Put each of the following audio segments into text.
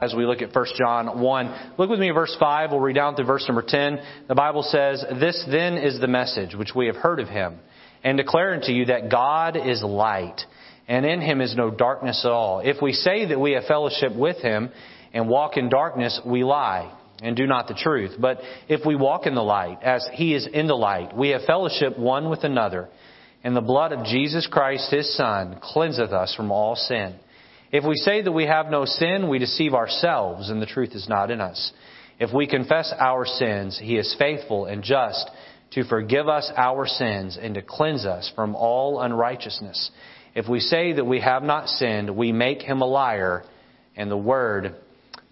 as we look at 1 John 1. Look with me verse 5. We'll read down to verse number 10. The Bible says, This then is the message which we have heard of him, and declare unto you that God is light, and in him is no darkness at all. If we say that we have fellowship with him and walk in darkness, we lie and do not the truth. But if we walk in the light, as he is in the light, we have fellowship one with another, and the blood of Jesus Christ his Son cleanseth us from all sin. If we say that we have no sin, we deceive ourselves, and the truth is not in us. If we confess our sins, He is faithful and just to forgive us our sins and to cleanse us from all unrighteousness. If we say that we have not sinned, we make Him a liar, and the Word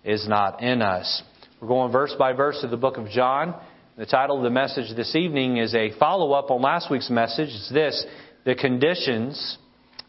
is not in us. We're going verse by verse to the book of John. The title of the message this evening is a follow up on last week's message. It's this The Conditions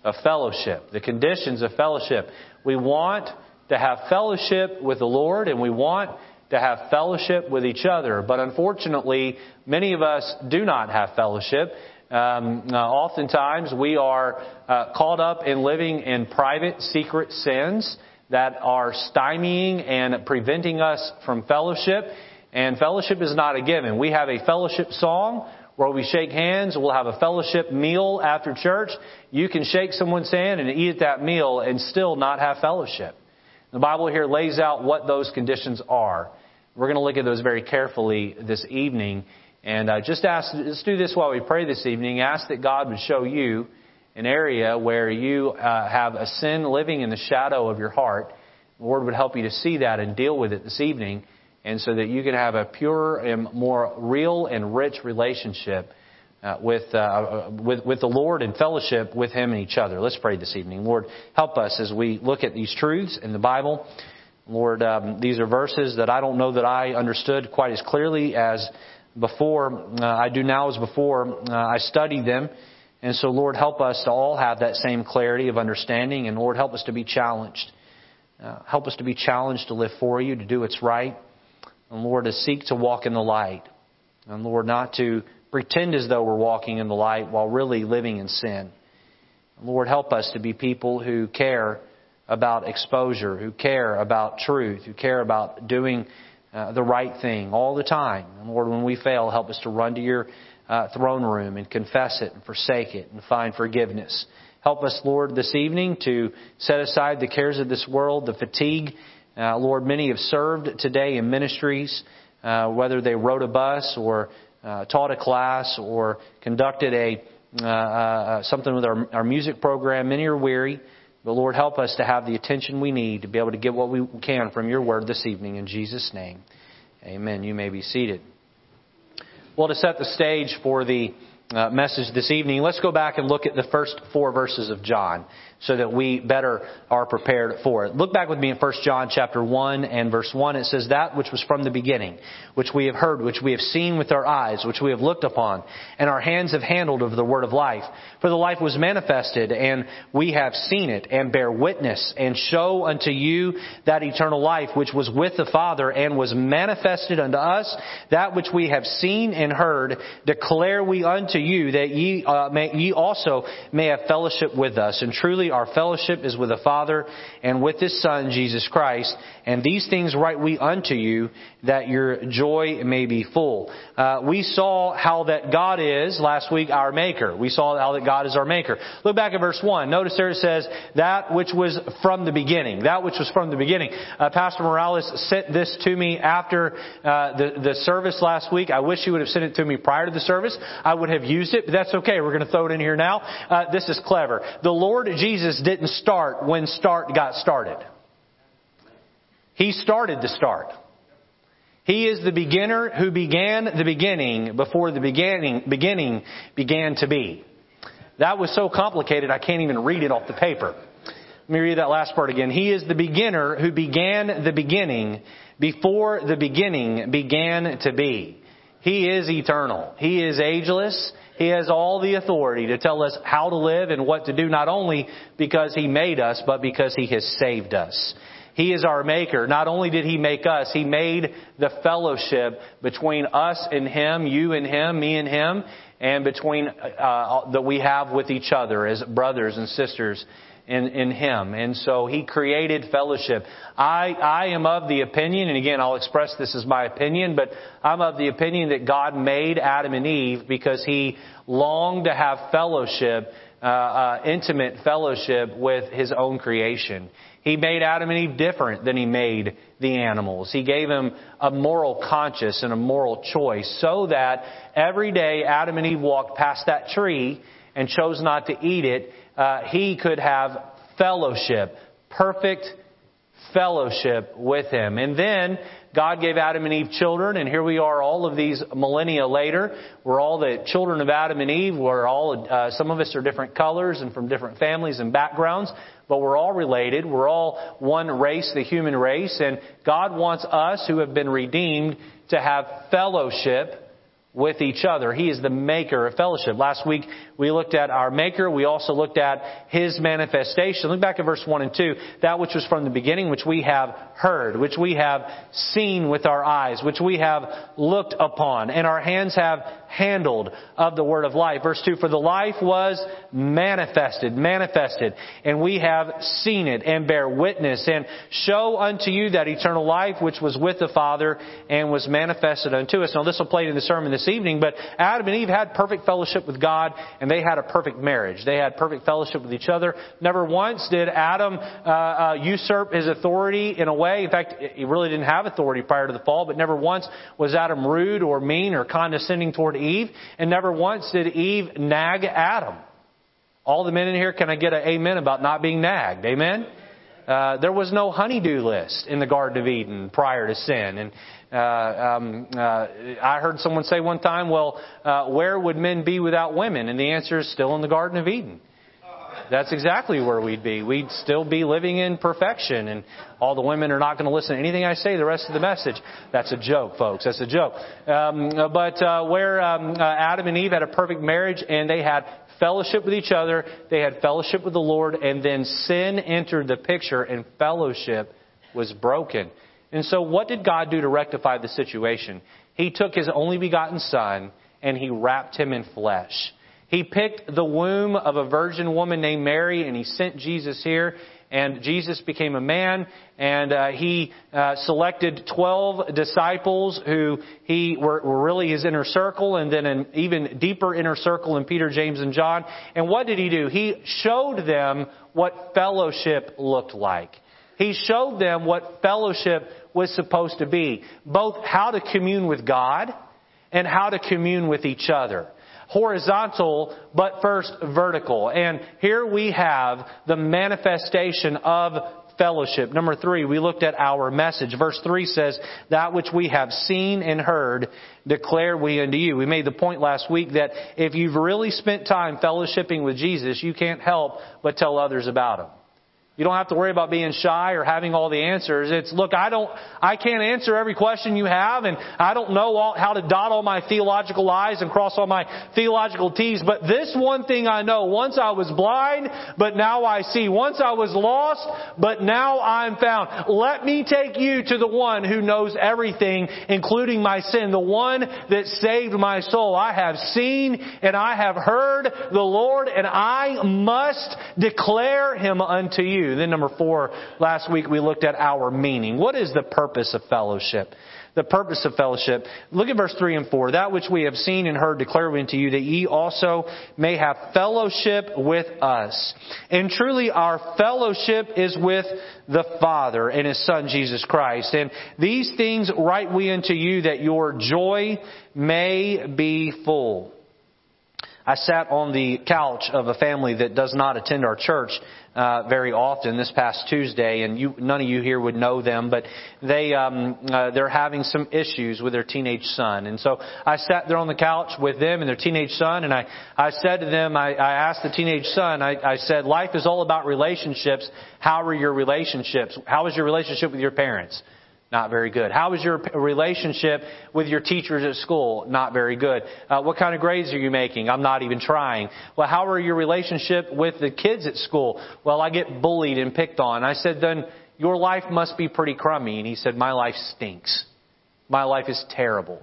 of fellowship, the conditions of fellowship. We want to have fellowship with the Lord and we want to have fellowship with each other. But unfortunately, many of us do not have fellowship. Um, uh, oftentimes, we are uh, caught up in living in private, secret sins that are stymieing and preventing us from fellowship. And fellowship is not a given. We have a fellowship song where we shake hands. We'll have a fellowship meal after church. You can shake someone's hand and eat at that meal and still not have fellowship. The Bible here lays out what those conditions are. We're going to look at those very carefully this evening. And uh, just ask, let's do this while we pray this evening. Ask that God would show you an area where you uh, have a sin living in the shadow of your heart. The Lord would help you to see that and deal with it this evening and so that you can have a pure and more real and rich relationship uh, with, uh, with, with the Lord and fellowship with Him and each other. Let's pray this evening. Lord, help us as we look at these truths in the Bible. Lord, um, these are verses that I don't know that I understood quite as clearly as before. Uh, I do now as before uh, I studied them. And so, Lord, help us to all have that same clarity of understanding. And Lord, help us to be challenged. Uh, help us to be challenged to live for you, to do what's right. And Lord, to seek to walk in the light. And Lord, not to pretend as though we're walking in the light while really living in sin. Lord, help us to be people who care about exposure, who care about truth, who care about doing uh, the right thing all the time. And Lord, when we fail, help us to run to your uh, throne room and confess it and forsake it and find forgiveness. Help us, Lord, this evening to set aside the cares of this world, the fatigue uh, Lord, many have served today in ministries, uh, whether they rode a bus or uh, taught a class or conducted a uh, uh, something with our, our music program. Many are weary, but Lord, help us to have the attention we need to be able to get what we can from Your Word this evening. In Jesus' name, Amen. You may be seated. Well, to set the stage for the uh, message this evening, let's go back and look at the first four verses of John so that we better are prepared for it. Look back with me in 1 John chapter 1 and verse 1. It says, That which was from the beginning, which we have heard, which we have seen with our eyes, which we have looked upon, and our hands have handled of the word of life. For the life was manifested, and we have seen it, and bear witness, and show unto you that eternal life which was with the Father, and was manifested unto us. That which we have seen and heard, declare we unto you, that ye, uh, may, ye also may have fellowship with us. And truly our fellowship is with the Father and with His Son, Jesus Christ. And these things write we unto you, that your joy may be full. Uh, we saw how that God is, last week, our Maker. We saw how that God is our Maker. Look back at verse 1. Notice there it says, that which was from the beginning. That which was from the beginning. Uh, Pastor Morales sent this to me after uh, the, the service last week. I wish he would have sent it to me prior to the service. I would have used it, but that's okay. We're going to throw it in here now. Uh, this is clever. The Lord Jesus didn't start when start got started. He started the start. He is the beginner who began the beginning before the beginning, beginning began to be. That was so complicated I can't even read it off the paper. Let me read that last part again. He is the beginner who began the beginning before the beginning began to be. He is eternal. He is ageless. He has all the authority to tell us how to live and what to do, not only because He made us, but because He has saved us. He is our maker. Not only did He make us, He made the fellowship between us and Him, you and Him, me and Him, and between uh, that we have with each other as brothers and sisters in, in Him. And so He created fellowship. I, I am of the opinion, and again, I'll express this as my opinion, but I'm of the opinion that God made Adam and Eve because He longed to have fellowship, uh, uh, intimate fellowship with His own creation. He made Adam and Eve different than He made the animals. He gave them a moral conscience and a moral choice so that every day Adam and Eve walked past that tree and chose not to eat it, uh, he could have fellowship, perfect fellowship with him. And then God gave Adam and Eve children, and here we are all of these millennia later. We're all the children of Adam and Eve. We're all, uh, some of us are different colors and from different families and backgrounds, but we're all related. We're all one race, the human race, and God wants us who have been redeemed to have fellowship with each other. He is the maker of fellowship. Last week we looked at our maker. We also looked at his manifestation. Look back at verse 1 and 2. That which was from the beginning, which we have heard, which we have seen with our eyes, which we have looked upon, and our hands have handled of the word of life. Verse 2, for the life was manifested, manifested, and we have seen it and bear witness and show unto you that eternal life which was with the Father and was manifested unto us. Now this will play in the sermon this evening, but Adam and Eve had perfect fellowship with God and they had a perfect marriage. They had perfect fellowship with each other. Never once did Adam uh, uh, usurp his authority in a way. In fact, he really didn't have authority prior to the fall, but never once was Adam rude or mean or condescending toward Eve, and never once did Eve nag Adam. All the men in here, can I get an amen about not being nagged? Amen? Uh, there was no honeydew list in the Garden of Eden prior to sin. And uh, um, uh, I heard someone say one time, well, uh, where would men be without women? And the answer is still in the Garden of Eden. That's exactly where we'd be. We'd still be living in perfection, and all the women are not going to listen to anything I say the rest of the message. That's a joke, folks. That's a joke. Um, but uh, where um, uh, Adam and Eve had a perfect marriage, and they had fellowship with each other, they had fellowship with the Lord, and then sin entered the picture, and fellowship was broken. And so, what did God do to rectify the situation? He took His only begotten Son and He wrapped Him in flesh. He picked the womb of a virgin woman named Mary and he sent Jesus here. And Jesus became a man and uh, he uh, selected 12 disciples who he were, were really his inner circle and then an even deeper inner circle in Peter, James, and John. And what did he do? He showed them what fellowship looked like. He showed them what fellowship was supposed to be. Both how to commune with God and how to commune with each other horizontal, but first vertical. And here we have the manifestation of fellowship. Number three, we looked at our message. Verse three says, that which we have seen and heard declare we unto you. We made the point last week that if you've really spent time fellowshipping with Jesus, you can't help but tell others about Him. You don't have to worry about being shy or having all the answers. It's, look, I don't, I can't answer every question you have and I don't know all, how to dot all my theological I's and cross all my theological T's, but this one thing I know, once I was blind, but now I see. Once I was lost, but now I'm found. Let me take you to the one who knows everything, including my sin, the one that saved my soul. I have seen and I have heard the Lord and I must declare him unto you. Then number four, last week we looked at our meaning. What is the purpose of fellowship? The purpose of fellowship. Look at verse 3 and 4. That which we have seen and heard declare unto you, that ye also may have fellowship with us. And truly our fellowship is with the Father and His Son Jesus Christ. And these things write we unto you that your joy may be full. I sat on the couch of a family that does not attend our church uh, very often this past Tuesday, and you, none of you here would know them, but they um, uh, they're having some issues with their teenage son, and so I sat there on the couch with them and their teenage son, and I I said to them, I, I asked the teenage son, I, I said, life is all about relationships. How are your relationships? How is your relationship with your parents? Not very good. How is your relationship with your teachers at school? Not very good. Uh, what kind of grades are you making? I'm not even trying. Well, how are your relationship with the kids at school? Well, I get bullied and picked on. I said, then your life must be pretty crummy. And he said, my life stinks. My life is terrible.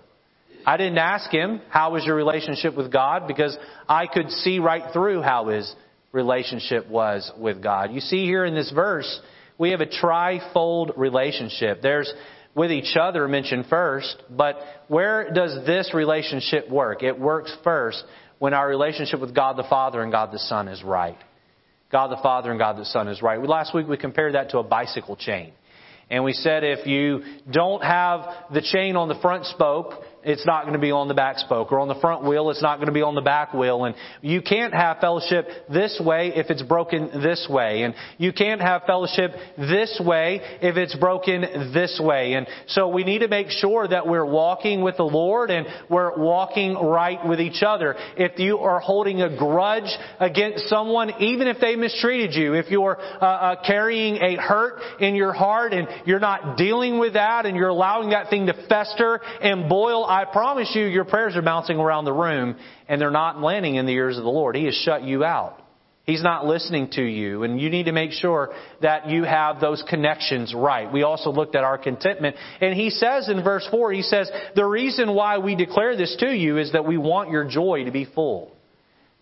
I didn't ask him, how was your relationship with God? Because I could see right through how his relationship was with God. You see here in this verse, we have a trifold relationship. There's with each other mentioned first, but where does this relationship work? It works first when our relationship with God the Father and God the Son is right. God the Father and God the Son is right. Last week we compared that to a bicycle chain. And we said if you don't have the chain on the front spoke, it's not going to be on the back spoke. Or on the front wheel, it's not going to be on the back wheel. And you can't have fellowship this way if it's broken this way. And you can't have fellowship this way if it's broken this way. And so we need to make sure that we're walking with the Lord and we're walking right with each other. If you are holding a grudge against someone, even if they mistreated you, if you're uh, uh, carrying a hurt in your heart and you're not dealing with that and you're allowing that thing to fester and boil I promise you, your prayers are bouncing around the room and they're not landing in the ears of the Lord. He has shut you out. He's not listening to you, and you need to make sure that you have those connections right. We also looked at our contentment, and he says in verse 4, he says, the reason why we declare this to you is that we want your joy to be full.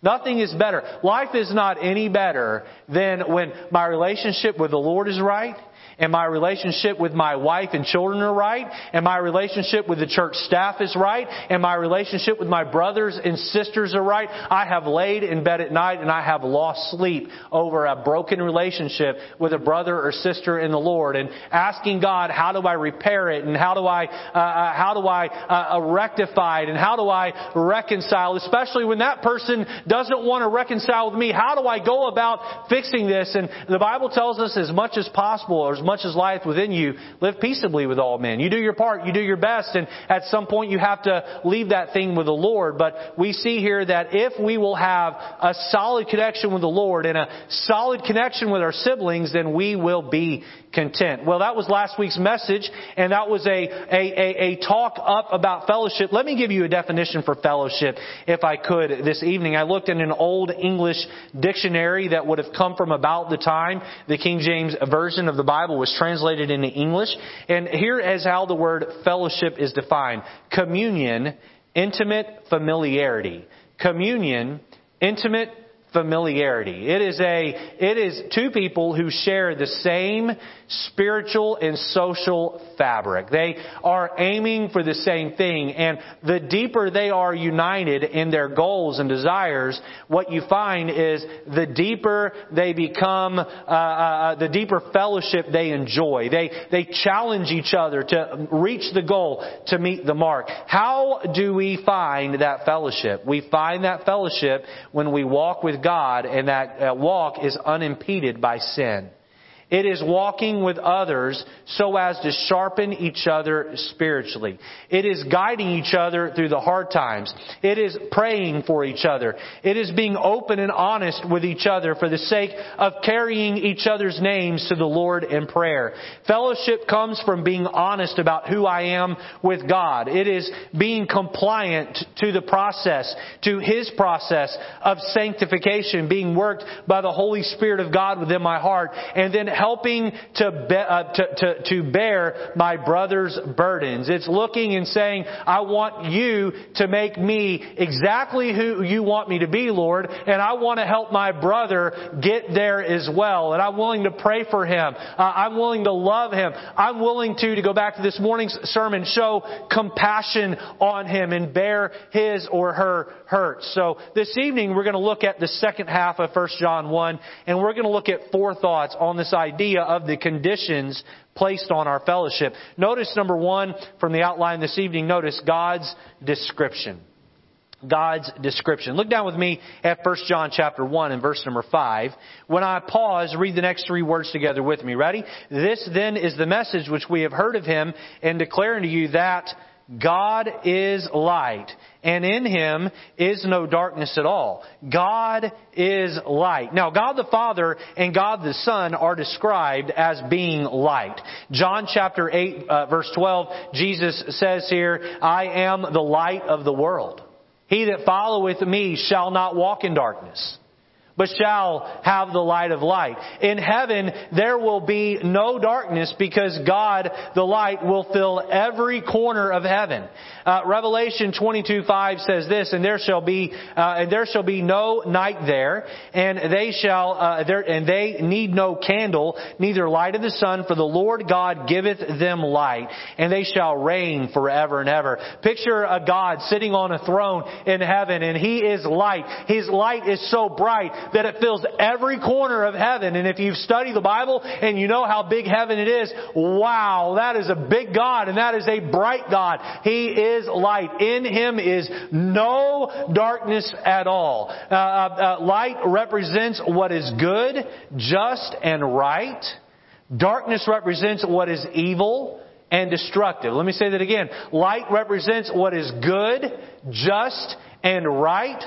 Nothing is better. Life is not any better than when my relationship with the Lord is right and my relationship with my wife and children are right, and my relationship with the church staff is right, and my relationship with my brothers and sisters are right, I have laid in bed at night and I have lost sleep over a broken relationship with a brother or sister in the Lord and asking God, how do I repair it and how do I, uh, uh how do I uh, uh, rectify it and how do I reconcile, especially when that person doesn't want to reconcile with me. How do I go about fixing this? And the Bible tells us as much as possible, or as much as lieth within you, live peaceably with all men. You do your part, you do your best, and at some point you have to leave that thing with the Lord. But we see here that if we will have a solid connection with the Lord and a solid connection with our siblings, then we will be content. Well, that was last week's message, and that was a, a, a, a, talk up about fellowship. Let me give you a definition for fellowship, if I could, this evening. I looked in an old English dictionary that would have come from about the time the King James Version of the Bible was translated into English. And here is how the word fellowship is defined. Communion, intimate familiarity. Communion, intimate familiarity. It is a, it is two people who share the same spiritual and social fabric. They are aiming for the same thing. And the deeper they are united in their goals and desires, what you find is the deeper they become, uh, uh, uh, the deeper fellowship they enjoy. They, they challenge each other to reach the goal, to meet the mark. How do we find that fellowship? We find that fellowship when we walk with God and that uh, walk is unimpeded by sin. It is walking with others so as to sharpen each other spiritually. It is guiding each other through the hard times. It is praying for each other. It is being open and honest with each other for the sake of carrying each other's names to the Lord in prayer. Fellowship comes from being honest about who I am with God. It is being compliant to the process, to His process of sanctification, being worked by the Holy Spirit of God within my heart, and then helping to, be, uh, to, to, to bear my brother's burdens. It's looking and saying, I want you to make me exactly who you want me to be, Lord, and I want to help my brother get there as well. And I'm willing to pray for him. Uh, I'm willing to love him. I'm willing to, to go back to this morning's sermon, show compassion on him and bear his or her hurts. So this evening we're going to look at the second half of 1 John 1 and we're going to look at four thoughts on this idea idea of the conditions placed on our fellowship. Notice number one from the outline this evening, notice God's description. God's description. Look down with me at 1 John chapter 1 and verse number 5. When I pause, read the next three words together with me. Ready? This then is the message which we have heard of him and declaring to you that God is light, and in him is no darkness at all. God is light. Now, God the Father and God the Son are described as being light. John chapter 8, uh, verse 12, Jesus says here, I am the light of the world. He that followeth me shall not walk in darkness but shall have the light of light. In heaven, there will be no darkness because God, the light, will fill every corner of heaven. Uh, Revelation 22:5 says this, and there shall be, uh, and there shall be no night there, and they shall, uh, there, and they need no candle, neither light of the sun, for the Lord God giveth them light, and they shall reign forever and ever. Picture a God sitting on a throne in heaven, and He is light. His light is so bright that it fills every corner of heaven. And if you've studied the Bible and you know how big heaven it is, wow, that is a big God, and that is a bright God. He is light. In Him is no darkness at all. Uh, uh, uh, light represents what is good, just, and right. Darkness represents what is evil and destructive. Let me say that again. Light represents what is good, just, and right.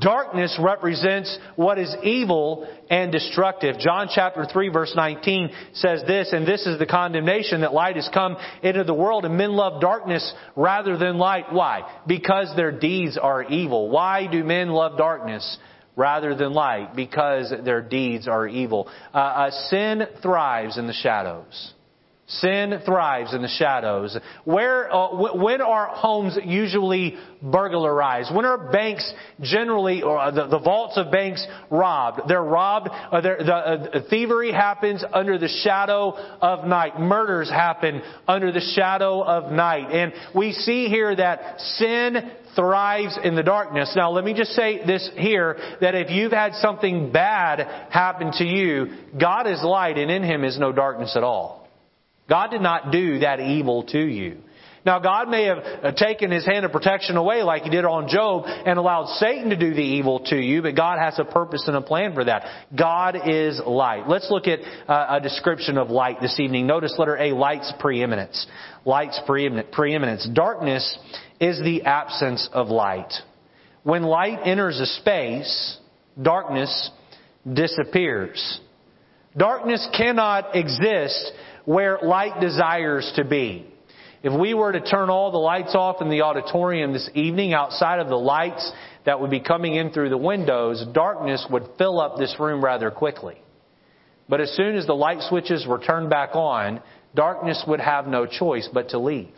Darkness represents what is evil and destructive. John chapter 3 verse 19 says this, and this is the condemnation that light has come into the world and men love darkness rather than light. Why? Because their deeds are evil. Why do men love darkness? rather than light because their deeds are evil. Uh, uh, sin thrives in the shadows. Sin thrives in the shadows. Where, uh, when are homes usually burglarized? When are banks generally, or uh, the, the vaults of banks robbed? They're robbed, uh, they're, the uh, thievery happens under the shadow of night. Murders happen under the shadow of night. And we see here that sin thrives in the darkness. Now let me just say this here, that if you've had something bad happen to you, God is light and in Him is no darkness at all. God did not do that evil to you. Now God may have uh, taken His hand of protection away like He did on Job and allowed Satan to do the evil to you, but God has a purpose and a plan for that. God is light. Let's look at uh, a description of light this evening. Notice letter A, light's preeminence. Light's preeminence. Darkness is the absence of light. When light enters a space, darkness disappears. Darkness cannot exist where light desires to be. If we were to turn all the lights off in the auditorium this evening outside of the lights that would be coming in through the windows, darkness would fill up this room rather quickly. But as soon as the light switches were turned back on, darkness would have no choice but to leave.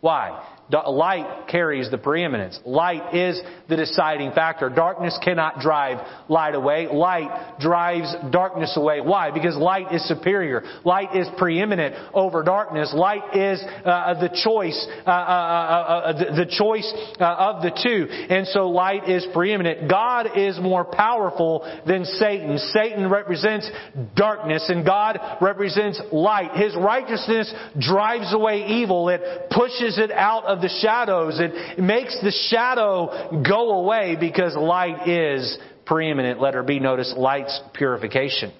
Why? Light carries the preeminence. Light is the deciding factor. Darkness cannot drive light away. Light drives darkness away. Why? Because light is superior. Light is preeminent over darkness. Light is uh, the choice, uh, uh, uh, uh the, the, choice uh, of the two. And so light is preeminent. God is more powerful than Satan. Satan represents darkness and God represents light. His righteousness drives away evil. It pushes it out of the shadows. It makes the shadow go away because light is preeminent. Letter B, notice light's purification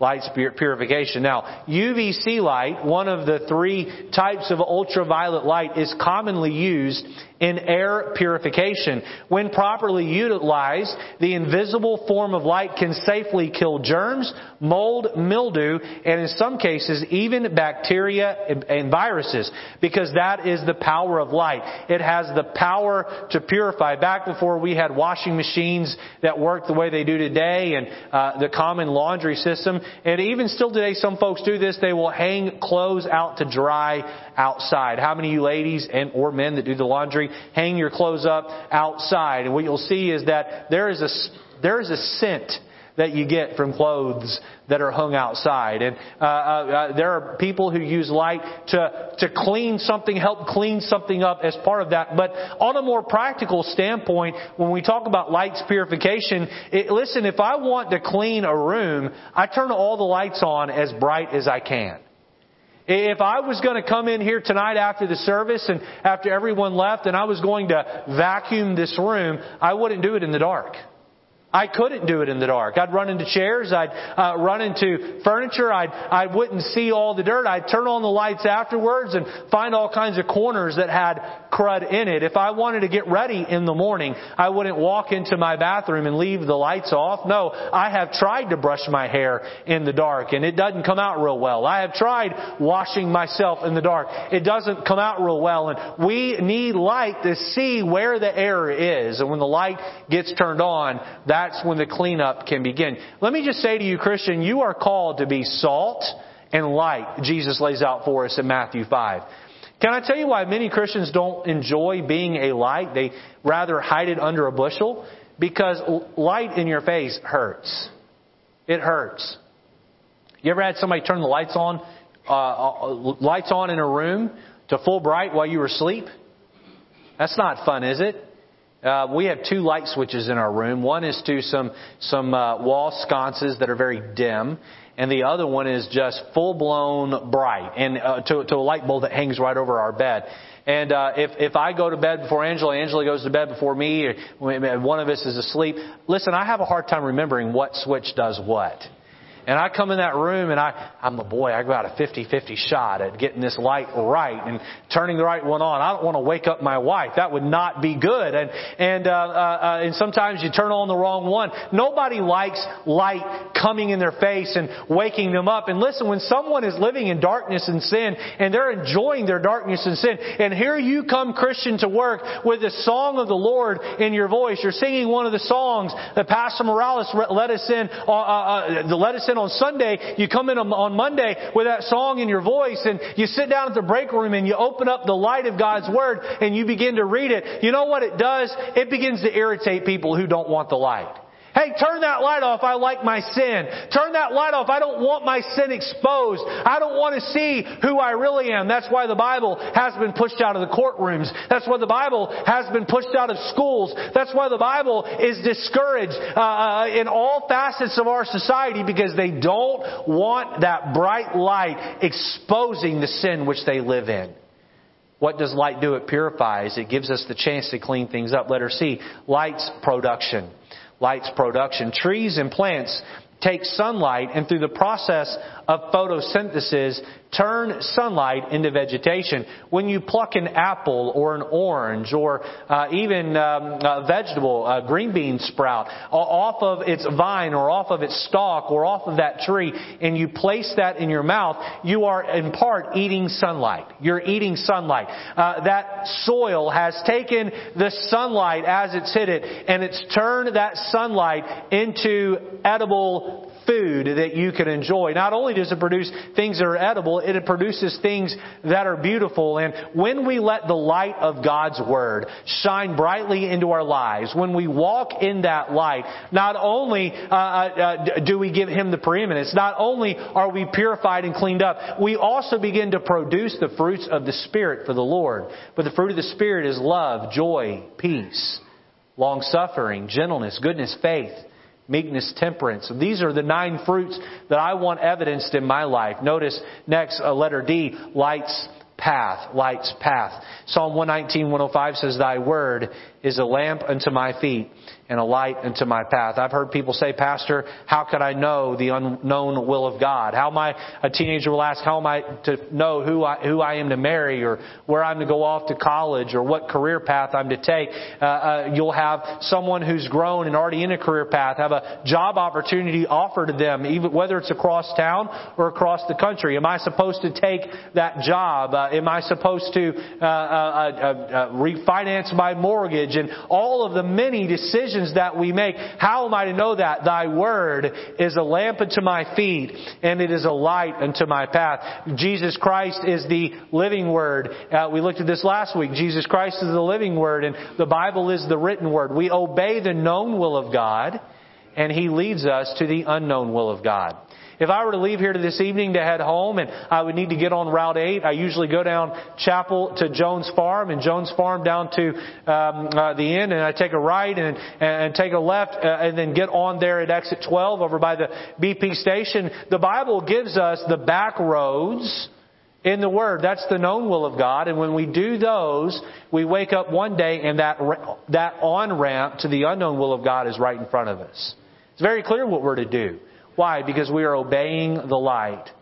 Light's purification. Now, UVC light, one of the three types of ultraviolet light, is commonly used in air purification. When properly utilized, the invisible form of light can safely kill germs, mold, mildew, and in some cases even bacteria and viruses because that is the power of light. It has the power to purify. Back before we had washing machines that worked the way they do today and uh, the common laundry system, and even still today some folks do this, they will hang clothes out to dry outside. How many of you ladies and or men that do the laundry hang your clothes up outside? And what you'll see is that there is a there is a scent that you get from clothes that are hung outside. And uh, uh, uh, there are people who use light to to clean something, help clean something up as part of that. But on a more practical standpoint, when we talk about light's purification, it, listen, if I want to clean a room, I turn all the lights on as bright as I can. If I was going to come in here tonight after the service and after everyone left and I was going to vacuum this room, I wouldn't do it in the dark. I couldn't do it in the dark. I'd run into chairs. I'd uh, run into furniture. I'd, I wouldn't see all the dirt. I'd turn on the lights afterwards and find all kinds of corners that had crud in it. If I wanted to get ready in the morning, I wouldn't walk into my bathroom and leave the lights off. No, I have tried to brush my hair in the dark and it doesn't come out real well. I have tried washing myself in the dark. It doesn't come out real well and we need light to see where the error is. And when the light gets turned on, that's when the cleanup can begin. Let me just say to you, Christian, you are called to be salt and light Jesus lays out for us in Matthew 5. Can I tell you why many Christians don't enjoy being a light? They rather hide it under a bushel? Because light in your face hurts. It hurts. You ever had somebody turn the lights on, uh, uh lights on in a room to full bright while you were asleep? That's not fun, is it? Uh, we have two light switches in our room. One is to some some uh, wall sconces that are very dim, and the other one is just full blown bright, and uh, to, to a light bulb that hangs right over our bed. And uh, if if I go to bed before Angela, Angela goes to bed before me, or one of us is asleep. Listen, I have a hard time remembering what switch does what. And I come in that room and I, I'm a boy, I go out a 50-50 shot at getting this light right and turning the right one on. I don't want to wake up my wife. That would not be good. And, and, uh, uh, uh, and sometimes you turn on the wrong one. Nobody likes light coming in their face and waking them up. And listen, when someone is living in darkness and sin and they're enjoying their darkness and sin, and here you come Christian to work with the song of the Lord in your voice. You're singing one of the songs that Pastor Morales led us in, uh, uh, uh led us in on Sunday, you come in on Monday with that song in your voice and you sit down at the break room and you open up the light of God's Word and you begin to read it. You know what it does? It begins to irritate people who don't want the light. Hey, turn that light off. I like my sin. Turn that light off. I don't want my sin exposed. I don't want to see who I really am. That's why the Bible has been pushed out of the courtrooms. That's why the Bible has been pushed out of schools. That's why the Bible is discouraged uh, uh, in all facets of our society because they don't want that bright light exposing the sin which they live in. What does light do? It purifies. It gives us the chance to clean things up. Letter C, light's production light's production. Trees and plants take sunlight and through the process of photosynthesis turn sunlight into vegetation. When you pluck an apple or an orange or uh, even um, a vegetable, a green bean sprout, off of its vine or off of its stalk or off of that tree, and you place that in your mouth, you are in part eating sunlight. You're eating sunlight. Uh, that soil has taken the sunlight as it's hit it, and it's turned that sunlight into edible food that you can enjoy. Not only does it produce things that are edible, it produces things that are beautiful. And when we let the light of God's Word shine brightly into our lives, when we walk in that light, not only uh, uh, uh, do we give Him the preeminence, not only are we purified and cleaned up, we also begin to produce the fruits of the Spirit for the Lord. But the fruit of the Spirit is love, joy, peace, long suffering, gentleness, goodness, faith, meekness, temperance. These are the nine fruits that I want evidenced in my life. Notice next, uh, letter D, light's path, light's path. Psalm 119, 105 says, Thy word is a lamp unto my feet and a light unto my path. I've heard people say, Pastor, how could I know the unknown will of God? How am I, a teenager will ask, how am I to know who I, who I am to marry or where I'm to go off to college or what career path I'm to take? Uh, uh, you'll have someone who's grown and already in a career path have a job opportunity offered to them, even whether it's across town or across the country. Am I supposed to take that job? Uh, am I supposed to uh, uh, uh, refinance my mortgage and all of the many decisions that we make. How am I to know that? Thy word is a lamp unto my feet and it is a light unto my path. Jesus Christ is the living word. Uh, we looked at this last week. Jesus Christ is the living word and the Bible is the written word. We obey the known will of God and He leads us to the unknown will of God. If I were to leave here to this evening to head home and I would need to get on Route 8, I usually go down Chapel to Jones Farm and Jones Farm down to um, uh, the inn and I take a right and, and take a left uh, and then get on there at exit 12 over by the BP station. The Bible gives us the back roads in the Word. That's the known will of God. And when we do those, we wake up one day and that, that on ramp to the unknown will of God is right in front of us. It's very clear what we're to do. Why? Because we are obeying the light.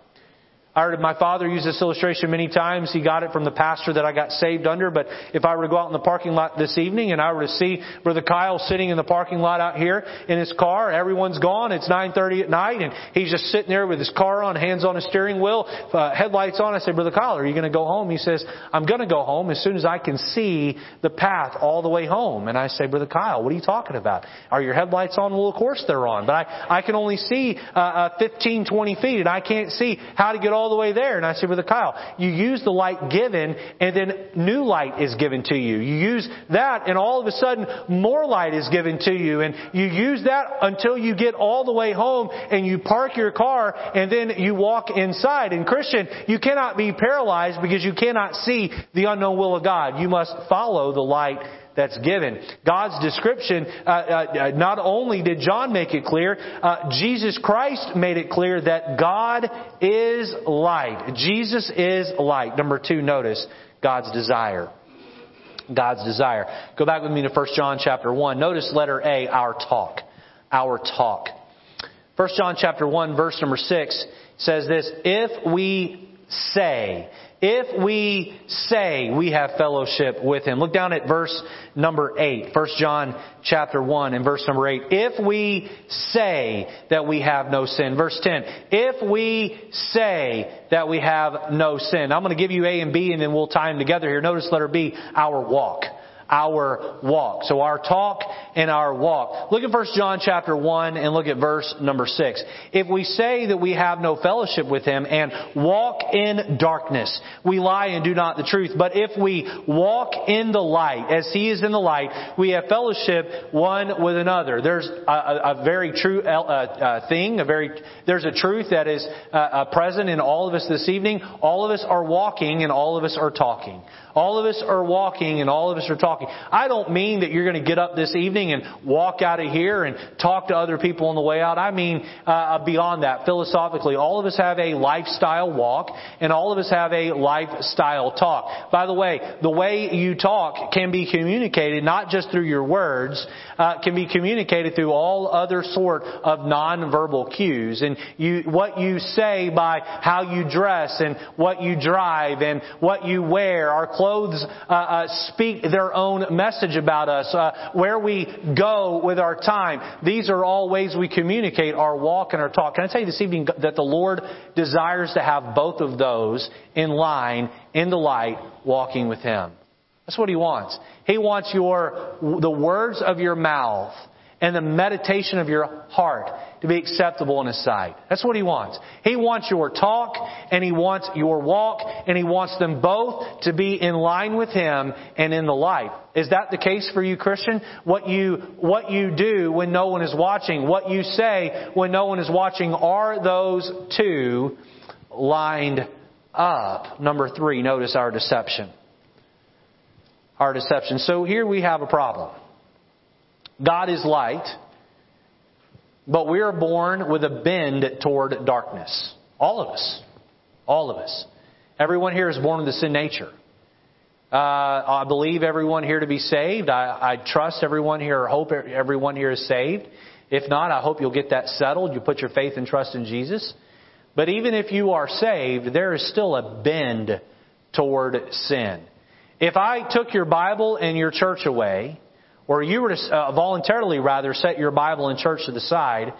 I heard my father use this illustration many times. He got it from the pastor that I got saved under. But if I were to go out in the parking lot this evening and I were to see Brother Kyle sitting in the parking lot out here in his car, everyone's gone. It's 9:30 at night, and he's just sitting there with his car on, hands on his steering wheel, uh, headlights on. I say, Brother Kyle, are you going to go home? He says, I'm going to go home as soon as I can see the path all the way home. And I say, Brother Kyle, what are you talking about? Are your headlights on? Well, of course they're on, but I I can only see uh, uh, 15, 20 feet, and I can't see how to get all all the way there. And I said, "With Brother Kyle, you use the light given, and then new light is given to you. You use that, and all of a sudden, more light is given to you. And you use that until you get all the way home, and you park your car, and then you walk inside. And Christian, you cannot be paralyzed because you cannot see the unknown will of God. You must follow the light that's given. God's description, uh, uh, not only did John make it clear, uh, Jesus Christ made it clear that God is light. Jesus is light. Number two, notice God's desire. God's desire. Go back with me to 1 John chapter 1. Notice letter A, our talk. Our talk. 1 John chapter 1 verse number 6 says this, if we say, if we say we have fellowship with him. Look down at verse number 8. 1 John chapter 1 and verse number 8. If we say that we have no sin. Verse 10. If we say that we have no sin. I'm going to give you A and B and then we'll tie them together here. Notice letter B, our walk our walk. So our talk and our walk. Look at 1 John chapter 1 and look at verse number 6. If we say that we have no fellowship with Him and walk in darkness, we lie and do not the truth. But if we walk in the light, as He is in the light, we have fellowship one with another. There's a, a, a very true uh, uh, thing, a very, there's a truth that is uh, uh, present in all of us this evening. All of us are walking and all of us are talking. All of us are walking and all of us are talking. I don't mean that you're going to get up this evening and walk out of here and talk to other people on the way out. I mean uh, beyond that, philosophically. All of us have a lifestyle walk and all of us have a lifestyle talk. By the way, the way you talk can be communicated not just through your words, uh, can be communicated through all other sort of nonverbal cues. And you, what you say by how you dress and what you drive and what you wear, our clothes clothes uh, uh, speak their own message about us, uh, where we go with our time. These are all ways we communicate our walk and our talk. Can I tell you this evening that the Lord desires to have both of those in line, in the light, walking with Him? That's what He wants. He wants your, the words of your mouth and the meditation of your heart to be acceptable in His sight. That's what He wants. He wants your talk and He wants your walk and He wants them both to be in line with Him and in the light. Is that the case for you, Christian? What you, what you do when no one is watching, what you say when no one is watching, are those two lined up? Number three, notice our deception. Our deception. So here we have a problem. God is light, but we are born with a bend toward darkness. All of us. All of us. Everyone here is born with a sin nature. Uh, I believe everyone here to be saved. I, I trust everyone here, or hope everyone here is saved. If not, I hope you'll get that settled. You put your faith and trust in Jesus. But even if you are saved, there is still a bend toward sin. If I took your Bible and your church away, or you were to uh, voluntarily rather set your Bible and church to the side,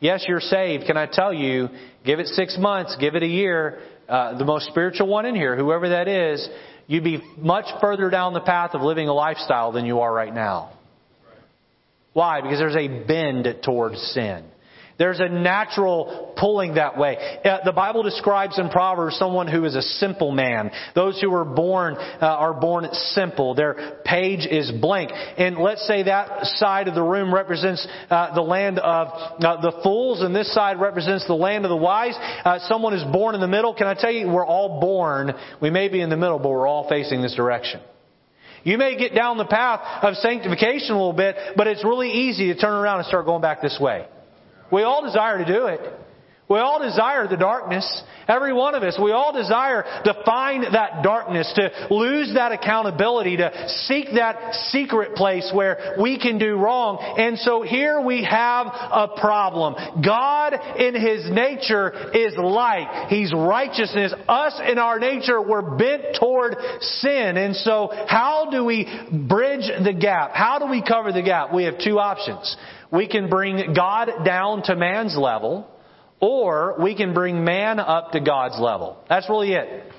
yes, you're saved. Can I tell you, give it six months, give it a year, uh, the most spiritual one in here, whoever that is, you'd be much further down the path of living a lifestyle than you are right now. Why? Because there's a bend towards sin. There's a natural pulling that way. Uh, the Bible describes in Proverbs someone who is a simple man. Those who are born uh, are born simple. Their page is blank. And let's say that side of the room represents uh, the land of uh, the fools, and this side represents the land of the wise. Uh, someone is born in the middle. Can I tell you, we're all born. We may be in the middle, but we're all facing this direction. You may get down the path of sanctification a little bit, but it's really easy to turn around and start going back this way. We all desire to do it. We all desire the darkness. Every one of us. We all desire to find that darkness, to lose that accountability, to seek that secret place where we can do wrong. And so here we have a problem. God in His nature is light. He's righteousness. Us in our nature, we're bent toward sin. And so how do we bridge the gap? How do we cover the gap? We have two options. We can bring God down to man's level, or we can bring man up to God's level. That's really it.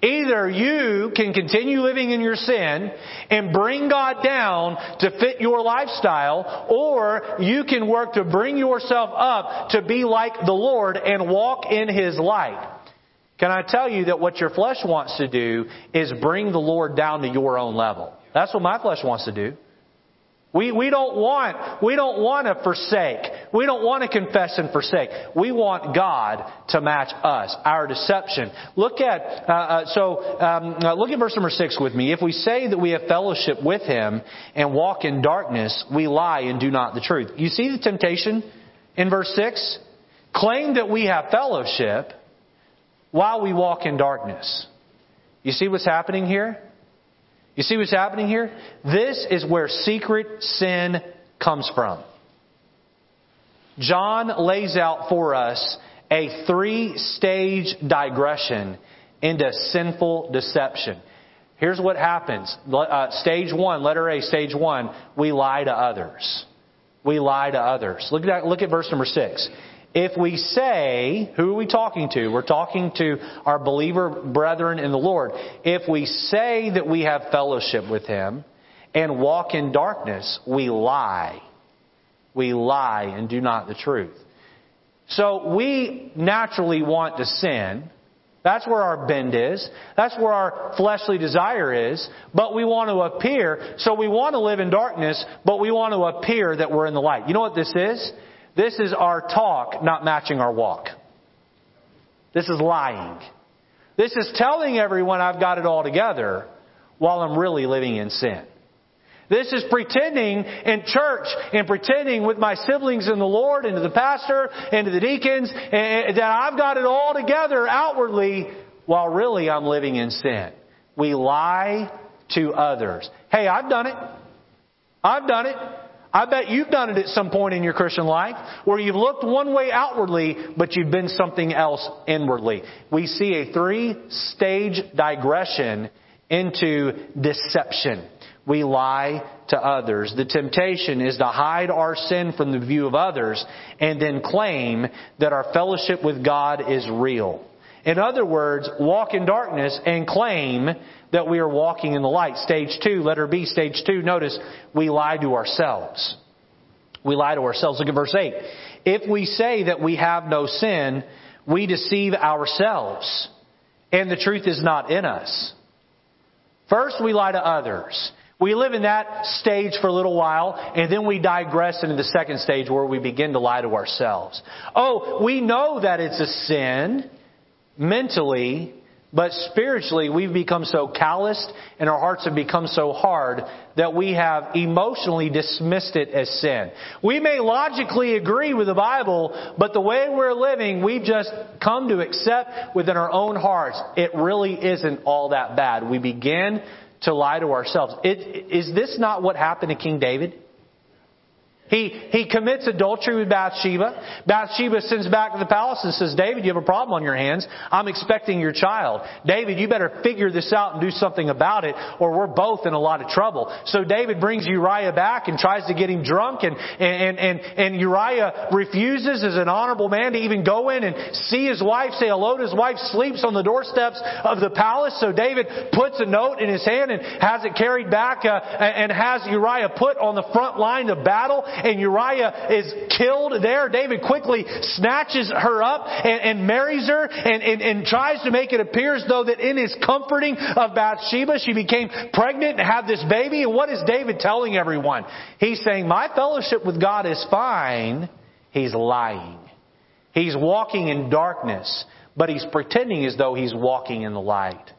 Either you can continue living in your sin and bring God down to fit your lifestyle, or you can work to bring yourself up to be like the Lord and walk in His light. Can I tell you that what your flesh wants to do is bring the Lord down to your own level? That's what my flesh wants to do. We, we don't want, we don't want to forsake. We don't want to confess and forsake. We want God to match us, our deception. Look at, uh, uh, so, um, uh, look at verse number six with me. If we say that we have fellowship with Him and walk in darkness, we lie and do not the truth. You see the temptation in verse six? Claim that we have fellowship while we walk in darkness. You see what's happening here? You see what's happening here? This is where secret sin comes from. John lays out for us a three stage digression into sinful deception. Here's what happens. Uh, stage one, letter A, stage one, we lie to others. We lie to others. Look at, that, look at verse number six. If we say, who are we talking to? We're talking to our believer brethren in the Lord. If we say that we have fellowship with Him and walk in darkness, we lie. We lie and do not the truth. So we naturally want to sin. That's where our bend is. That's where our fleshly desire is. But we want to appear. So we want to live in darkness, but we want to appear that we're in the light. You know what this is? This is our talk not matching our walk. This is lying. This is telling everyone I've got it all together while I'm really living in sin. This is pretending in church and pretending with my siblings in the Lord and to the pastor and to the deacons eh, eh, that I've got it all together outwardly while really I'm living in sin. We lie to others. Hey, I've done it. I've done it. I bet you've done it at some point in your Christian life where you've looked one way outwardly, but you've been something else inwardly. We see a three stage digression into deception. We lie to others. The temptation is to hide our sin from the view of others and then claim that our fellowship with God is real. In other words, walk in darkness and claim that we are walking in the light. Stage two, letter B, stage two, notice we lie to ourselves. We lie to ourselves. Look at verse 8. If we say that we have no sin, we deceive ourselves, and the truth is not in us. First, we lie to others. We live in that stage for a little while, and then we digress into the second stage where we begin to lie to ourselves. Oh, we know that it's a sin mentally, but spiritually, we've become so calloused and our hearts have become so hard that we have emotionally dismissed it as sin. We may logically agree with the Bible, but the way we're living, we've just come to accept within our own hearts it really isn't all that bad. We begin to lie to ourselves. It, is this not what happened to King David? He, he commits adultery with Bathsheba. Bathsheba sends back to the palace and says, David, you have a problem on your hands. I'm expecting your child. David, you better figure this out and do something about it or we're both in a lot of trouble. So David brings Uriah back and tries to get him drunk and, and, and, and Uriah refuses as an honorable man to even go in and see his wife, say hello to his wife, sleeps on the doorsteps of the palace. So David puts a note in his hand and has it carried back uh, and has Uriah put on the front line of battle and Uriah is killed there, David quickly snatches her up and, and marries her and, and, and tries to make it appear as though that in his comforting of Bathsheba, she became pregnant and had this baby. And what is David telling everyone? He's saying, my fellowship with God is fine. He's lying. He's walking in darkness, but he's pretending as though he's walking in the light.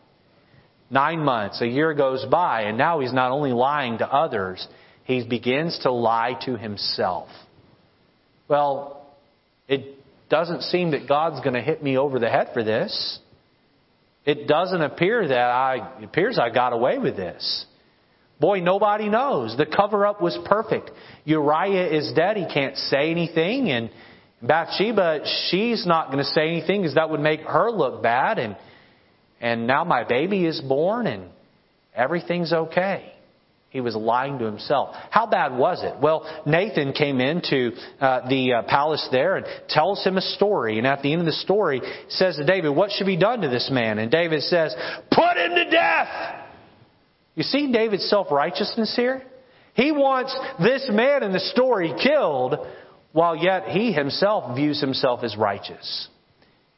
Nine months, a year goes by, and now he's not only lying to others, he begins to lie to himself. Well, it doesn't seem that God's going to hit me over the head for this. It doesn't appear that I, appears I got away with this. Boy, nobody knows. The cover up was perfect. Uriah is dead. He can't say anything. And Bathsheba, she's not going to say anything because that would make her look bad. And, and now my baby is born and everything's okay. He was lying to himself. How bad was it? Well, Nathan came into uh, the uh, palace there and tells him a story. And at the end of the story, says to David, What should be done to this man? And David says, Put him to death! You see David's self righteousness here? He wants this man in the story killed, while yet he himself views himself as righteous.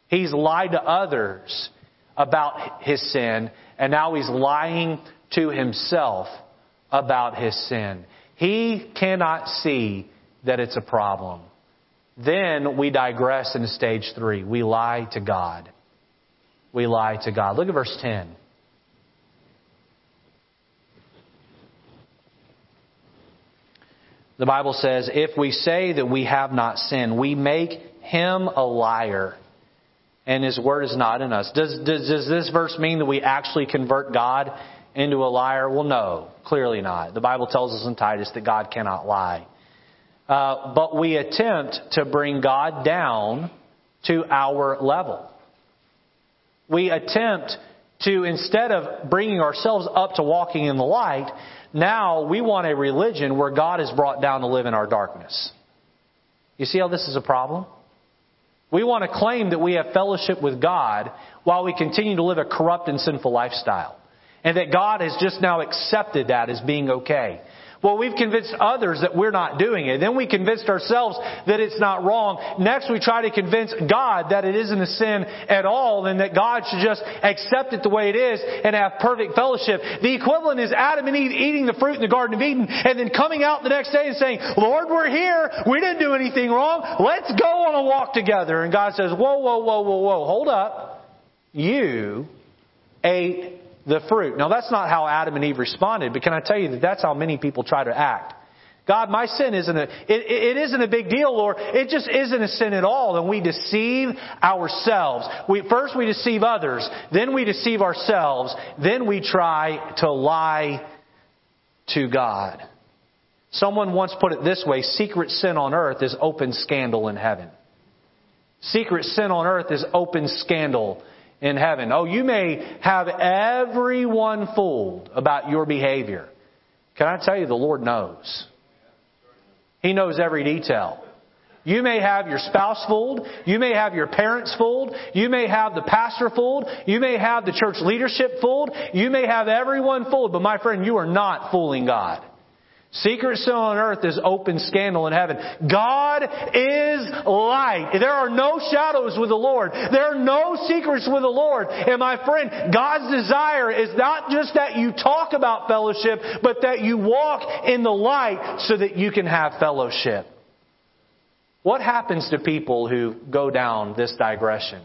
He's lied to others about his sin, and now he's lying to himself about his sin. He cannot see that it's a problem. Then we digress into stage three. We lie to God. We lie to God. Look at verse 10. The Bible says, if we say that we have not sinned, we make him a liar, and his word is not in us. Does, does, does this verse mean that we actually convert God into a liar? Well, no, clearly not. The Bible tells us in Titus that God cannot lie. Uh, but we attempt to bring God down to our level. We attempt to, instead of bringing ourselves up to walking in the light, now we want a religion where God is brought down to live in our darkness. You see how this is a problem? We want to claim that we have fellowship with God while we continue to live a corrupt and sinful lifestyle. And that God has just now accepted that as being okay. Well, we've convinced others that we're not doing it. Then we convinced ourselves that it's not wrong. Next, we try to convince God that it isn't a sin at all and that God should just accept it the way it is and have perfect fellowship. The equivalent is Adam and Eve eating the fruit in the Garden of Eden and then coming out the next day and saying, Lord, we're here. We didn't do anything wrong. Let's go on a walk together. And God says, whoa, whoa, whoa, whoa, whoa, hold up. You ate the fruit. Now, that's not how Adam and Eve responded, but can I tell you that that's how many people try to act? God, my sin isn't a, it, it isn't a big deal, Lord. It just isn't a sin at all. And we deceive ourselves. We, first we deceive others, then we deceive ourselves, then we try to lie to God. Someone once put it this way, secret sin on earth is open scandal in heaven. Secret sin on earth is open scandal in heaven. Oh, you may have everyone fooled about your behavior. Can I tell you, the Lord knows. He knows every detail. You may have your spouse fooled. You may have your parents fooled. You may have the pastor fooled. You may have the church leadership fooled. You may have everyone fooled. But my friend, you are not fooling God. Secret sin on earth is open scandal in heaven. God is light. There are no shadows with the Lord. There are no secrets with the Lord. And my friend, God's desire is not just that you talk about fellowship, but that you walk in the light so that you can have fellowship. What happens to people who go down this digression?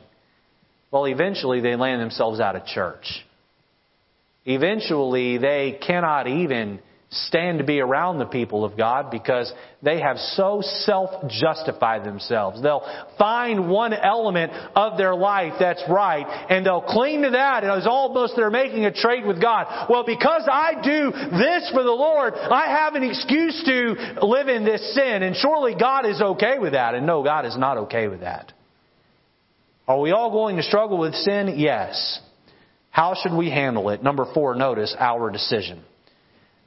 Well, eventually they land themselves out of church. Eventually they cannot even stand to be around the people of God because they have so self-justified themselves. They'll find one element of their life that's right and they'll cling to that and it's almost they're making a trade with God. Well, because I do this for the Lord, I have an excuse to live in this sin and surely God is okay with that. And no, God is not okay with that. Are we all going to struggle with sin? Yes. How should we handle it? Number four, notice our decision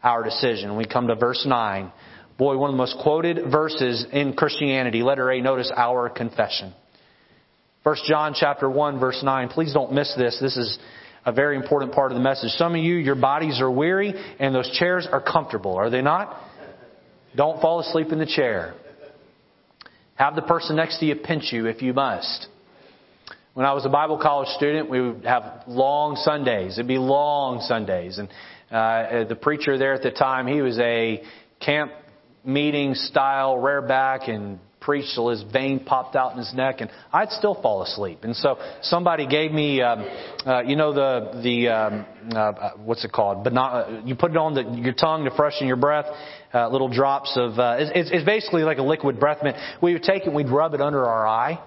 our decision. We come to verse 9. Boy, one of the most quoted verses in Christianity. Letter A, notice our confession. 1 John chapter 1 verse 9. Please don't miss this. This is a very important part of the message. Some of you, your bodies are weary and those chairs are comfortable, are they not? Don't fall asleep in the chair. Have the person next to you pinch you if you must. When I was a Bible college student, we would have long Sundays. It'd be long Sundays. And uh, the preacher there at the time, he was a camp meeting style rear back and preached till his vein popped out in his neck, and I'd still fall asleep. And so somebody gave me, um, uh, you know, the the um, uh, what's it called? But not you put it on the, your tongue to freshen your breath. Uh, little drops of uh, it's, it's basically like a liquid breath mint. We would take it, we'd rub it under our eye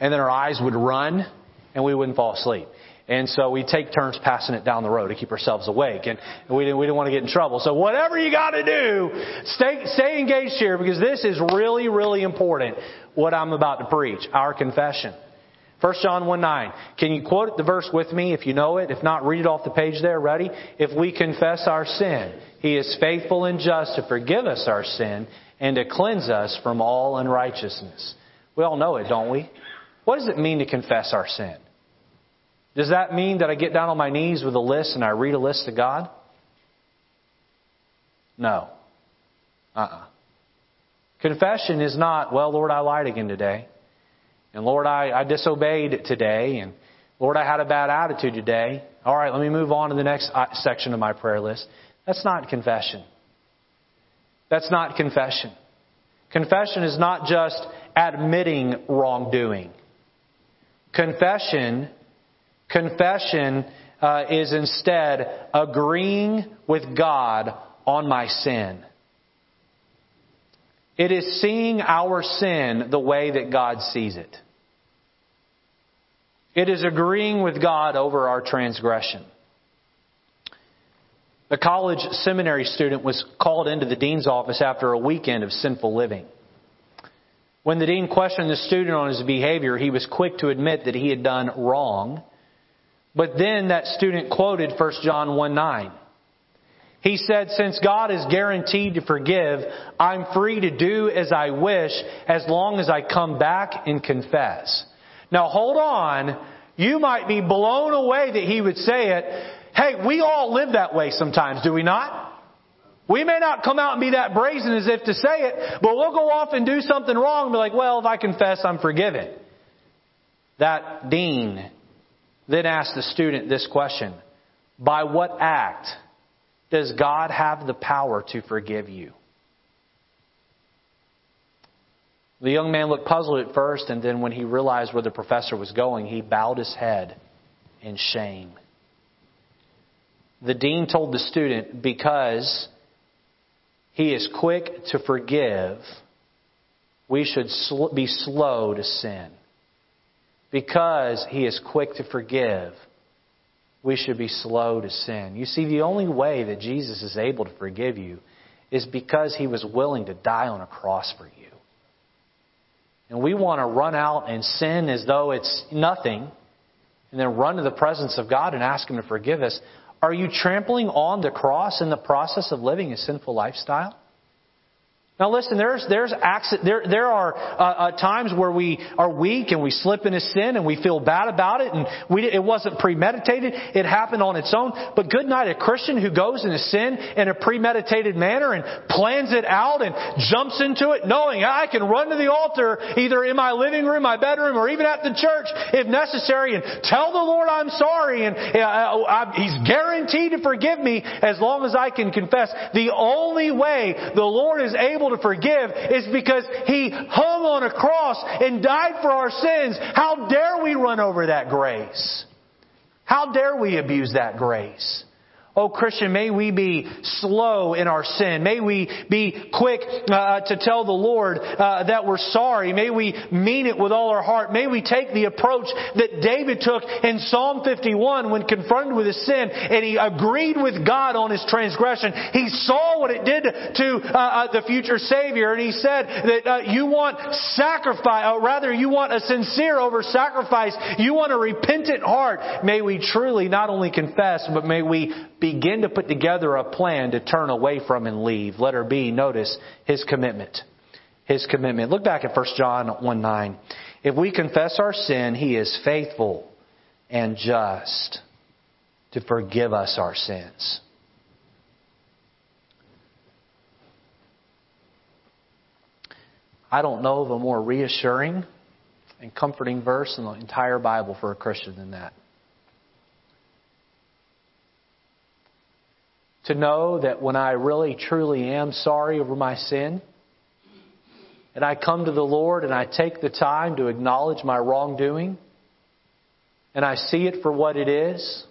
and then our eyes would run and we wouldn't fall asleep. And so we take turns passing it down the road to keep ourselves awake. And we didn't, we didn't want to get in trouble. So whatever you got to do, stay, stay engaged here because this is really, really important what I'm about to preach. Our confession. 1 John 1 9. Can you quote the verse with me if you know it? If not, read it off the page there. Ready? If we confess our sin, He is faithful and just to forgive us our sin and to cleanse us from all unrighteousness. We all know it, don't we? What does it mean to confess our sin? Does that mean that I get down on my knees with a list and I read a list to God? No. Uh-uh. Confession is not, well, Lord, I lied again today. And Lord, I, I disobeyed today. And Lord, I had a bad attitude today. All right, let me move on to the next uh, section of my prayer list. That's not confession. That's not confession. Confession is not just admitting wrongdoing. Confession Confession uh, is instead agreeing with God on my sin. It is seeing our sin the way that God sees it. It is agreeing with God over our transgression. A college seminary student was called into the dean's office after a weekend of sinful living. When the dean questioned the student on his behavior, he was quick to admit that he had done wrong but then that student quoted 1 John 1 9. He said, Since God is guaranteed to forgive, I'm free to do as I wish as long as I come back and confess. Now hold on. You might be blown away that he would say it. Hey, we all live that way sometimes, do we not? We may not come out and be that brazen as if to say it, but we'll go off and do something wrong and be like, well, if I confess, I'm forgiven. That dean then asked the student this question By what act does God have the power to forgive you? The young man looked puzzled at first, and then when he realized where the professor was going, he bowed his head in shame. The dean told the student, Because he is quick to forgive, we should be slow to sin because he is quick to forgive, we should be slow to sin. You see, the only way that Jesus is able to forgive you is because he was willing to die on a cross for you. And we want to run out and sin as though it's nothing and then run to the presence of God and ask him to forgive us. Are you trampling on the cross in the process of living a sinful lifestyle? Now listen, there's, there's there, there are uh, uh, times where we are weak and we slip into sin and we feel bad about it and we, it wasn't premeditated. It happened on its own. But good night, a Christian who goes into sin in a premeditated manner and plans it out and jumps into it knowing I can run to the altar either in my living room, my bedroom, or even at the church if necessary and tell the Lord I'm sorry and uh, uh He's guaranteed to forgive me as long as I can confess. The only way the Lord is able able to forgive is because He hung on a cross and died for our sins. How dare we run over that grace? How dare we abuse that grace? Oh Christian, may we be slow in our sin. May we be quick uh, to tell the Lord uh, that we're sorry. May we mean it with all our heart. May we take the approach that David took in Psalm 51 when confronted with his sin and he agreed with God on his transgression. He saw what it did to uh, uh the future Savior and he said that uh, you want sacrifice, or rather you want a sincere over sacrifice. You want a repentant heart. May we truly not only confess, but may we begin to put together a plan to turn away from and leave. Letter B, notice his commitment. His commitment. Look back at 1 John 1 9. If we confess our sin, he is faithful and just to forgive us our sins. I don't know of a more reassuring and comforting verse in the entire Bible for a Christian than that. To know that when I really truly am sorry over my sin, and I come to the Lord and I take the time to acknowledge my wrongdoing, and I see it for what it is,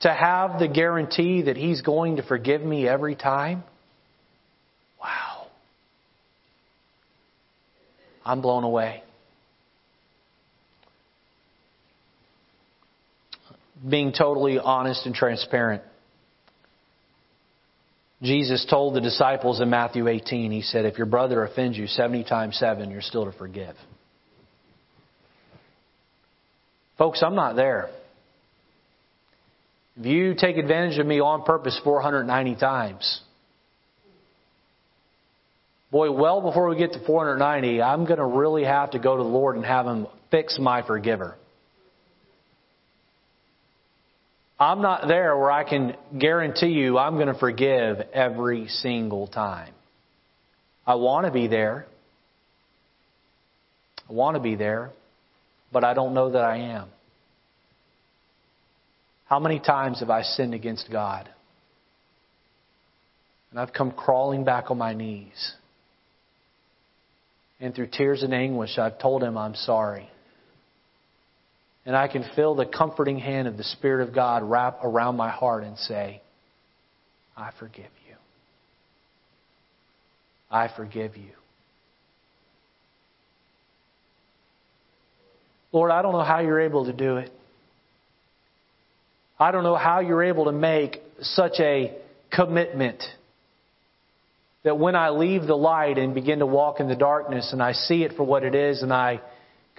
to have the guarantee that He's going to forgive me every time, wow. I'm blown away. Being totally honest and transparent. Jesus told the disciples in Matthew 18, He said, If your brother offends you 70 times 7, you're still to forgive. Folks, I'm not there. If you take advantage of me on purpose 490 times, boy, well before we get to 490, I'm going to really have to go to the Lord and have Him fix my forgiver. I'm not there where I can guarantee you I'm going to forgive every single time. I want to be there. I want to be there, but I don't know that I am. How many times have I sinned against God? And I've come crawling back on my knees. And through tears and anguish, I've told him I'm sorry. And I can feel the comforting hand of the Spirit of God wrap around my heart and say, I forgive you. I forgive you. Lord, I don't know how you're able to do it. I don't know how you're able to make such a commitment that when I leave the light and begin to walk in the darkness and I see it for what it is and I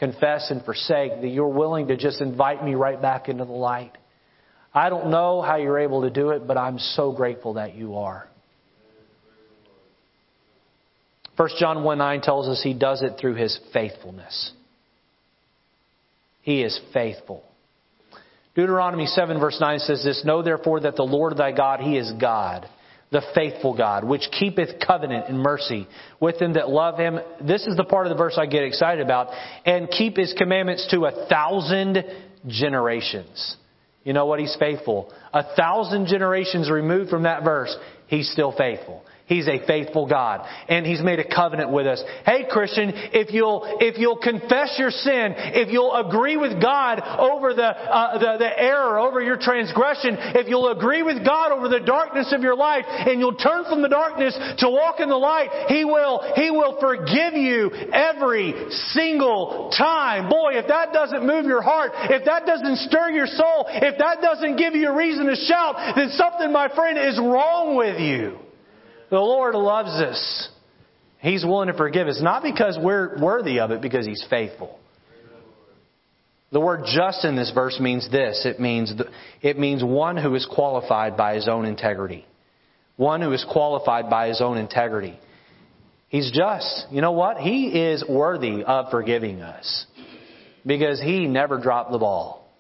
confess and forsake, that you're willing to just invite me right back into the light. I don't know how you're able to do it, but I'm so grateful that you are. 1 John 1 9 tells us he does it through his faithfulness. He is faithful. Deuteronomy 7 verse 9 says this, Know therefore that the Lord thy God, he is God the faithful God, which keepeth covenant and mercy with them that love him. This is the part of the verse I get excited about. And keep his commandments to a thousand generations. You know what? He's faithful. A thousand generations removed from that verse, he's still faithful. He's a faithful God. And He's made a covenant with us. Hey Christian, if you'll, if you'll confess your sin, if you'll agree with God over the, uh, the, the error, over your transgression, if you'll agree with God over the darkness of your life, and you'll turn from the darkness to walk in the light, He will, He will forgive you every single time. Boy, if that doesn't move your heart, if that doesn't stir your soul, if that doesn't give you a reason to shout, then something, my friend, is wrong with you. The Lord loves us. He's willing to forgive us, not because we're worthy of it, because He's faithful. The word just in this verse means this. It means, it means one who is qualified by his own integrity. One who is qualified by his own integrity. He's just. You know what? He is worthy of forgiving us. Because he never dropped the ball.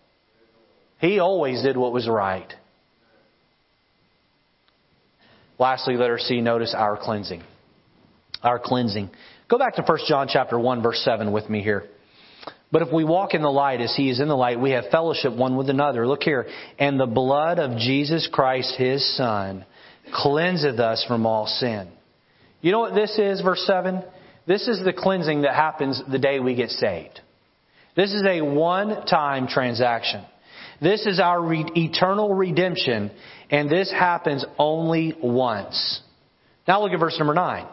He always did what was right. Lastly, letter C, notice our cleansing. Our cleansing. Go back to 1 John chapter 1 verse 7 with me here. But if we walk in the light as he is in the light, we have fellowship one with another. Look here. And the blood of Jesus Christ, his son, cleanseth us from all sin. You know what this is, verse 7? This is the cleansing that happens the day we get saved. This is a one-time transaction. This is our re- eternal redemption, and this happens only once. Now look at verse number 9.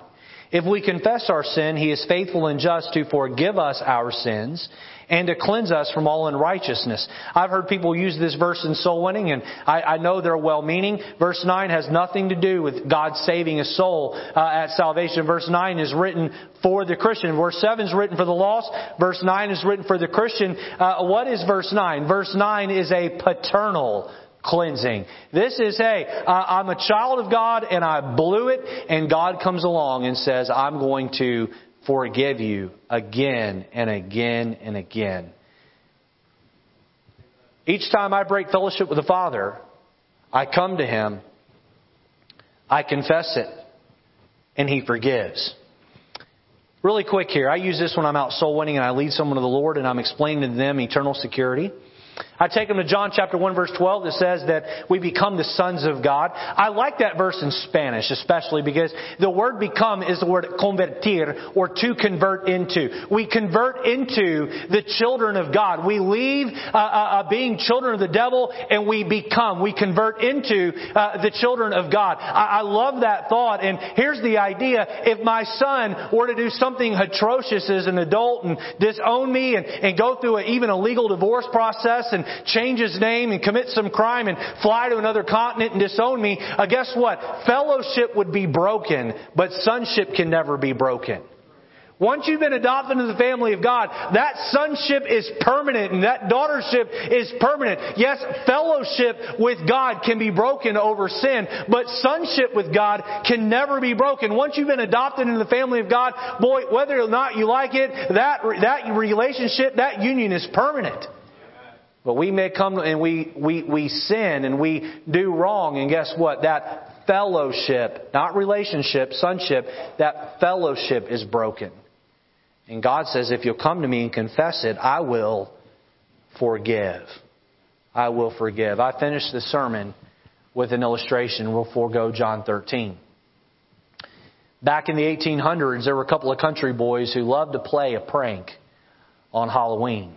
If we confess our sin, He is faithful and just to forgive us our sins and to cleanse us from all unrighteousness. I've heard people use this verse in soul winning, and I, I know they're well meaning. Verse 9 has nothing to do with God saving a soul uh, at salvation. Verse 9 is written for the Christian. Verse 7 is written for the lost. Verse 9 is written for the Christian. Uh, what is verse 9? Verse 9 is a paternal cleansing. This is, hey, I'm a child of God and I blew it, and God comes along and says, I'm going to forgive you again and again and again. Each time I break fellowship with the Father, I come to Him, I confess it, and He forgives. Really quick here, I use this when I'm out soul winning and I lead someone to the Lord and I'm explaining to them eternal security. I take them to John chapter 1 verse 12 that says that we become the sons of God. I like that verse in Spanish especially because the word become is the word convertir or to convert into. We convert into the children of God. We leave uh, uh, uh being children of the devil and we become, we convert into uh, the children of God. I, I love that thought and here's the idea. If my son were to do something atrocious as an adult and disown me and, and go through a, even a legal divorce process and change his name and commit some crime and fly to another continent and disown me, uh, guess what? Fellowship would be broken, but sonship can never be broken. Once you've been adopted into the family of God, that sonship is permanent and that daughtership is permanent. Yes, fellowship with God can be broken over sin, but sonship with God can never be broken. Once you've been adopted into the family of God, boy, whether or not you like it, that, that relationship, that union is permanent. But we may come and we, we, we sin and we do wrong, and guess what? That fellowship, not relationship, sonship, that fellowship is broken. And God says, if you'll come to me and confess it, I will forgive. I will forgive. I finished the sermon with an illustration. We'll forego John 13. Back in the 1800s, there were a couple of country boys who loved to play a prank on Halloween.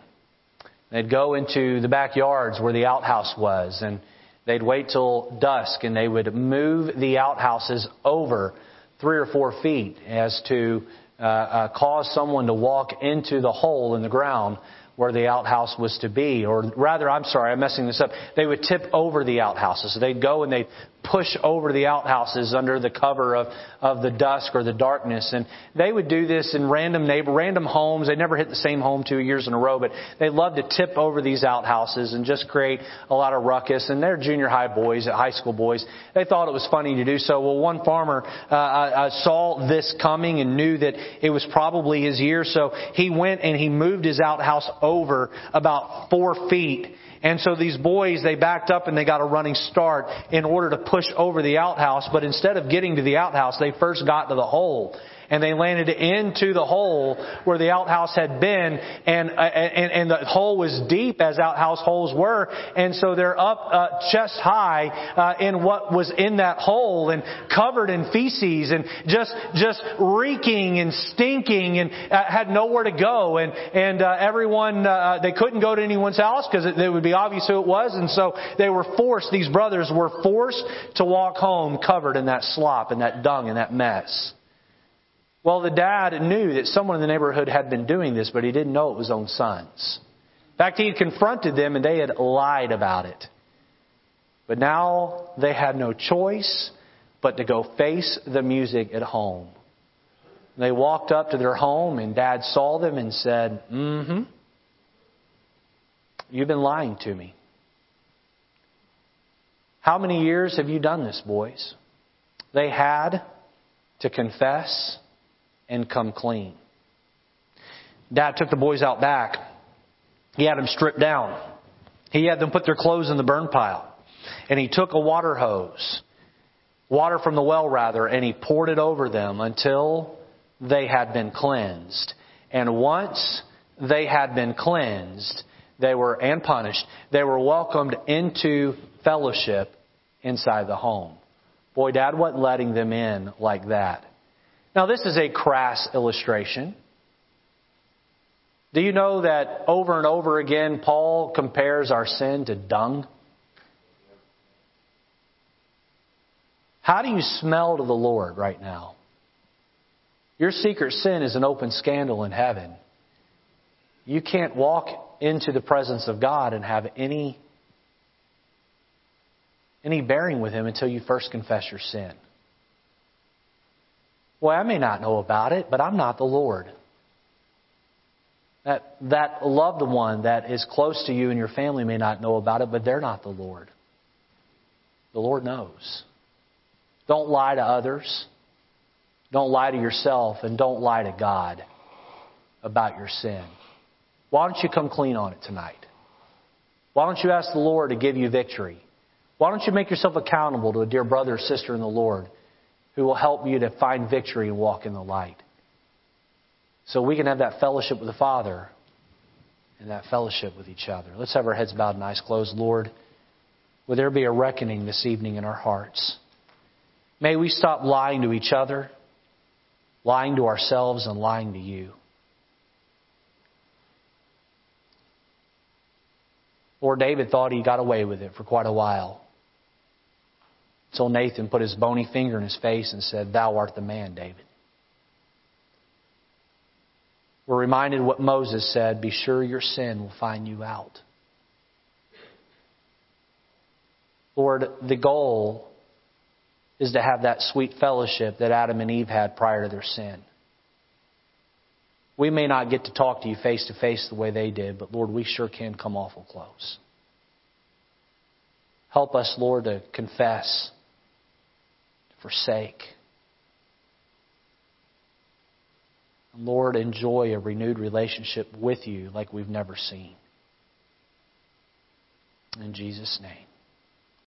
They'd go into the backyards where the outhouse was and they'd wait till dusk and they would move the outhouses over three or four feet as to uh, uh, cause someone to walk into the hole in the ground where the outhouse was to be. Or rather, I'm sorry, I'm messing this up. They would tip over the outhouses. So they'd go and they'd push over the outhouses under the cover of, of the dusk or the darkness. And they would do this in random neighbor, random homes. They never hit the same home two years in a row, but they loved to tip over these outhouses and just create a lot of ruckus. And they're junior high boys, high school boys. They thought it was funny to do so. Well, one farmer uh, uh, saw this coming and knew that it was probably his year, so he went and he moved his outhouse over about four feet and so these boys, they backed up and they got a running start in order to push over the outhouse. But instead of getting to the outhouse, they first got to the hole and they landed into the hole where the outhouse had been, and uh, and, and the hole was deep as outhouse holes were, and so they're up uh, chest high uh, in what was in that hole and covered in feces and just just reeking and stinking and uh, had nowhere to go, and and uh, everyone they couldn't go to anyone's house because it, it would be obvious who it was, and so they were forced. These brothers were forced to walk home covered in that slop and that dung and that mess. Well, the dad knew that someone in the neighborhood had been doing this, but he didn't know it was his own sons. In fact, he had confronted them and they had lied about it. But now they had no choice but to go face the music at home. They walked up to their home and dad saw them and said, Mm hmm. You've been lying to me. How many years have you done this, boys? They had to confess and come clean. Dad took the boys out back. He had them stripped down. He had them put their clothes in the burn pile. And he took a water hose, water from the well rather, and he poured it over them until they had been cleansed. And once they had been cleansed, they were, and punished, they were welcomed into fellowship inside the home. Boy, Dad wasn't letting them in like that. Now, this is a crass illustration. Do you know that over and over again, Paul compares our sin to dung? How do you smell to the Lord right now? Your secret sin is an open scandal in heaven. You can't walk into the presence of God and have any, any bearing with Him until you first confess your sin. Well, I may not know about it, but I'm not the Lord. That, that loved one that is close to you and your family may not know about it, but they're not the Lord. The Lord knows. Don't lie to others. Don't lie to yourself, and don't lie to God about your sin. Why don't you come clean on it tonight? Why don't you ask the Lord to give you victory? Why don't you make yourself accountable to a dear brother or sister in the Lord who will help you to find victory and walk in the light. So we can have that fellowship with the Father and that fellowship with each other. Let's have our heads bowed and eyes closed. Lord, would there be a reckoning this evening in our hearts? May we stop lying to each other, lying to ourselves, and lying to you. Lord, David thought he got away with it for quite a while. Until Nathan put his bony finger in his face and said, Thou art the man, David. We're reminded what Moses said Be sure your sin will find you out. Lord, the goal is to have that sweet fellowship that Adam and Eve had prior to their sin. We may not get to talk to you face to face the way they did, but Lord, we sure can come awful close. Help us, Lord, to confess, forsake. Lord, enjoy a renewed relationship with you like we've never seen. In Jesus' name.